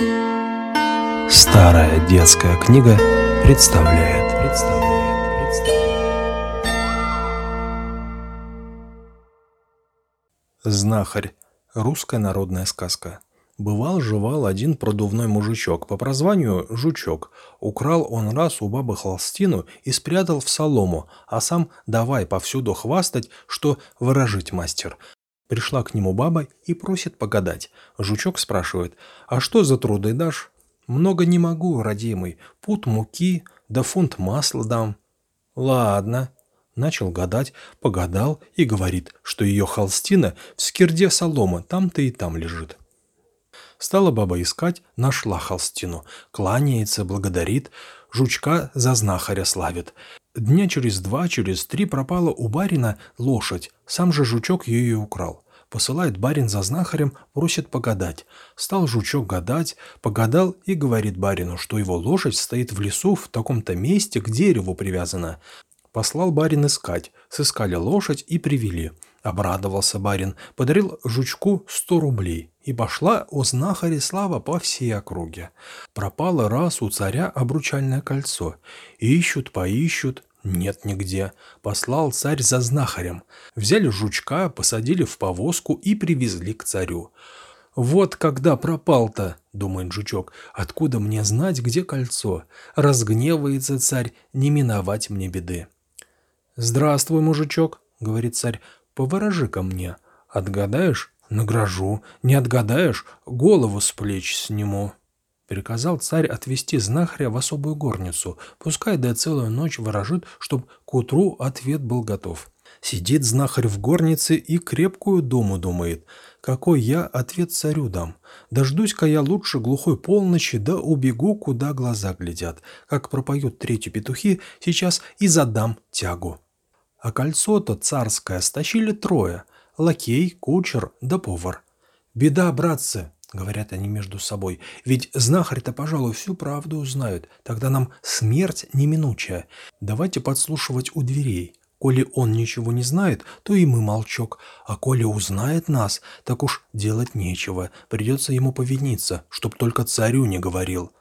Старая детская книга представляет. представляет, представляет. Знахарь. Русская народная сказка. Бывал-жевал один продувной мужичок, по прозванию Жучок. Украл он раз у бабы холстину и спрятал в солому, а сам давай повсюду хвастать, что выражить мастер. Пришла к нему баба и просит погадать. Жучок спрашивает, а что за труды дашь? Много не могу, родимый. Пут муки, да фунт масла дам. Ладно. Начал гадать, погадал и говорит, что ее холстина в скирде солома там-то и там лежит. Стала баба искать, нашла холстину. Кланяется, благодарит, жучка за знахаря славит. Дня через два, через три пропала у барина лошадь, сам же жучок ее и украл. Посылает барин за знахарем, просит погадать. Стал жучок гадать, погадал и говорит барину, что его лошадь стоит в лесу в таком-то месте, к дереву привязана. Послал барин искать, сыскали лошадь и привели. Обрадовался барин, подарил жучку сто рублей. И пошла о знахаре слава по всей округе. Пропало раз у царя обручальное кольцо. Ищут, поищут, нет нигде. Послал царь за знахарем. Взяли жучка, посадили в повозку и привезли к царю. «Вот когда пропал-то», — думает жучок, — «откуда мне знать, где кольцо? Разгневается царь, не миновать мне беды». «Здравствуй, мужичок», — говорит царь, — «поворожи ко мне. Отгадаешь — награжу, не отгадаешь — голову с плеч сниму». Приказал царь отвести знахаря в особую горницу, пускай до целую ночь ворожит, чтоб к утру ответ был готов. Сидит знахарь в горнице и крепкую думу думает. Какой я ответ царю дам? Дождусь-ка я лучше глухой полночи, да убегу, куда глаза глядят. Как пропоют третью петухи, сейчас и задам тягу. А кольцо-то царское стащили трое. Лакей, кучер да повар. Беда, братцы, — говорят они между собой. «Ведь знахарь-то, пожалуй, всю правду узнают. Тогда нам смерть неминучая. Давайте подслушивать у дверей. Коли он ничего не знает, то и мы молчок. А коли узнает нас, так уж делать нечего. Придется ему повиниться, чтоб только царю не говорил».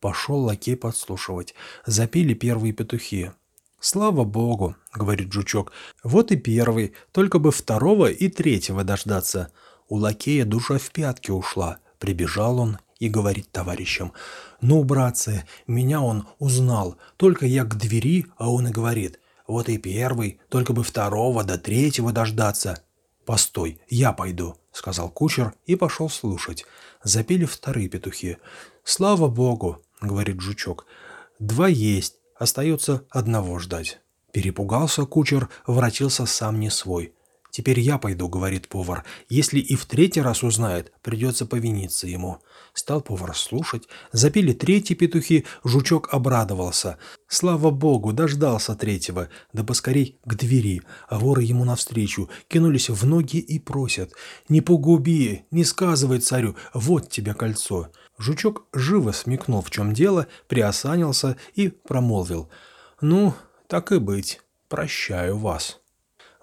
Пошел лакей подслушивать. Запели первые петухи. «Слава богу», — говорит жучок, — «вот и первый, только бы второго и третьего дождаться». У лакея душа в пятки ушла. Прибежал он и говорит товарищам, «Ну, братцы, меня он узнал, только я к двери, а он и говорит, вот и первый, только бы второго до третьего дождаться». «Постой, я пойду», — сказал кучер и пошел слушать. Запели вторые петухи. «Слава богу», — говорит жучок, — «два есть, остается одного ждать». Перепугался кучер, воротился сам не свой. «Теперь я пойду», — говорит повар. «Если и в третий раз узнает, придется повиниться ему». Стал повар слушать. Запели третьи петухи, жучок обрадовался. Слава богу, дождался третьего. Да поскорей к двери. А воры ему навстречу кинулись в ноги и просят. «Не погуби, не сказывай царю, вот тебе кольцо». Жучок живо смекнул, в чем дело, приосанился и промолвил. «Ну, так и быть, прощаю вас»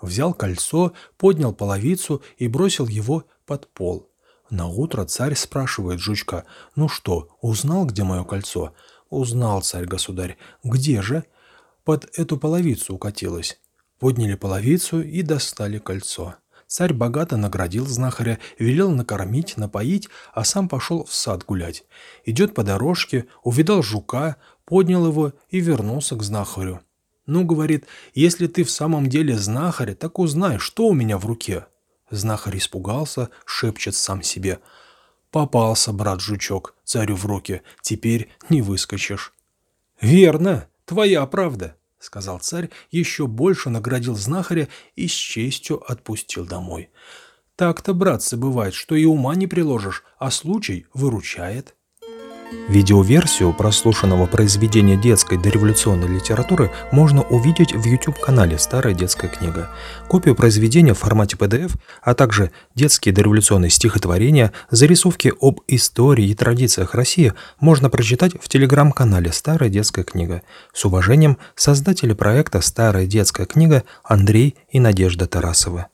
взял кольцо, поднял половицу и бросил его под пол. На утро царь спрашивает жучка, «Ну что, узнал, где мое кольцо?» «Узнал, царь-государь. Где же?» «Под эту половицу укатилось». Подняли половицу и достали кольцо. Царь богато наградил знахаря, велел накормить, напоить, а сам пошел в сад гулять. Идет по дорожке, увидал жука, поднял его и вернулся к знахарю. «Ну, — говорит, — если ты в самом деле знахарь, так узнай, что у меня в руке». Знахарь испугался, шепчет сам себе. «Попался, брат-жучок, царю в руки, теперь не выскочишь». «Верно, твоя правда», — сказал царь, еще больше наградил знахаря и с честью отпустил домой. «Так-то, братцы, бывает, что и ума не приложишь, а случай выручает». Видеоверсию прослушанного произведения детской дореволюционной литературы можно увидеть в YouTube-канале «Старая детская книга». Копию произведения в формате PDF, а также детские дореволюционные стихотворения, зарисовки об истории и традициях России можно прочитать в телеграм-канале «Старая детская книга». С уважением, создатели проекта «Старая детская книга» Андрей и Надежда Тарасова.